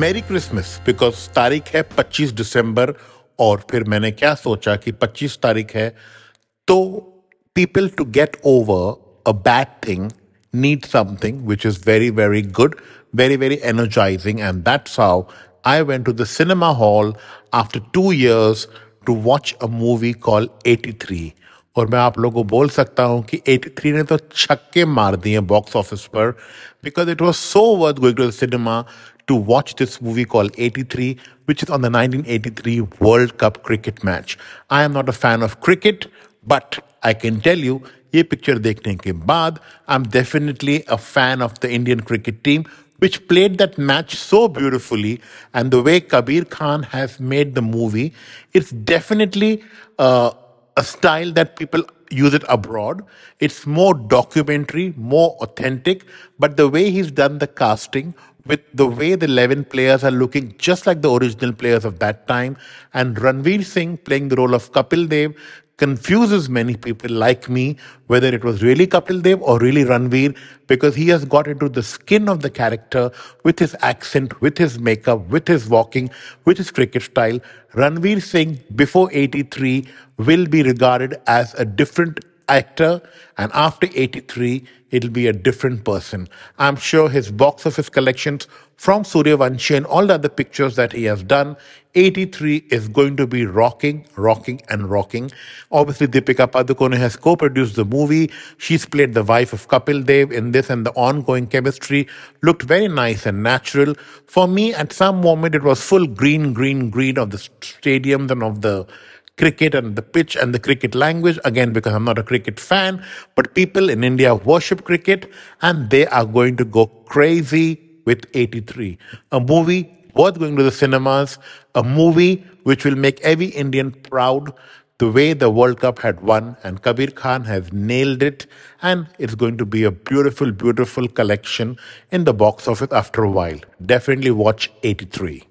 मेरी Christmas because तारीख है 25 दिसंबर और फिर मैंने क्या सोचा कि 25 तारीख है तो people to get over a bad thing need something which is very very good very very energizing and that's how i went to the cinema hall after 2 years to watch a movie called 83 और मैं आप लोगों को बोल सकता हूँ कि 83 ने तो छक्के मार दिए बॉक्स ऑफ़िस पर because it was so worth going to the cinema to watch this movie call 83 which is on the 1983 world cup cricket match I am not a fan of cricket but I can tell you ये picture देखने के बाद I am definitely a fan of the Indian cricket team which played that match so beautifully and the way Kabir Khan has made the movie it's definitely a style that people use it abroad. It's more documentary, more authentic, but the way he's done the casting, with the way the 11 players are looking just like the original players of that time, and Ranveer Singh playing the role of Kapil Dev confuses many people like me whether it was really Kapil Dev or really Ranveer because he has got into the skin of the character with his accent, with his makeup, with his walking, with his cricket style. Ranveer Singh before 83 will be regarded as a different actor and after 83 it'll be a different person i'm sure his box office collections from suryavanshi and all the other pictures that he has done 83 is going to be rocking rocking and rocking. Obviously deepika padukone has co-produced the movie. She's played the wife of kapil dev in this and the ongoing chemistry. Looked very nice and natural. For me at some moment it was full green green green of the stadiums and of the cricket and the pitch and the cricket language. Again because i'm not a cricket fan but people in india worship cricket and they are going to go crazy with 83 a movie worth going to the cinemas a movie which will make every indian proud the way the world cup had won and kabir khan has nailed it. And it's going to be a beautiful beautiful collection in the box office after a while. Definitely watch 83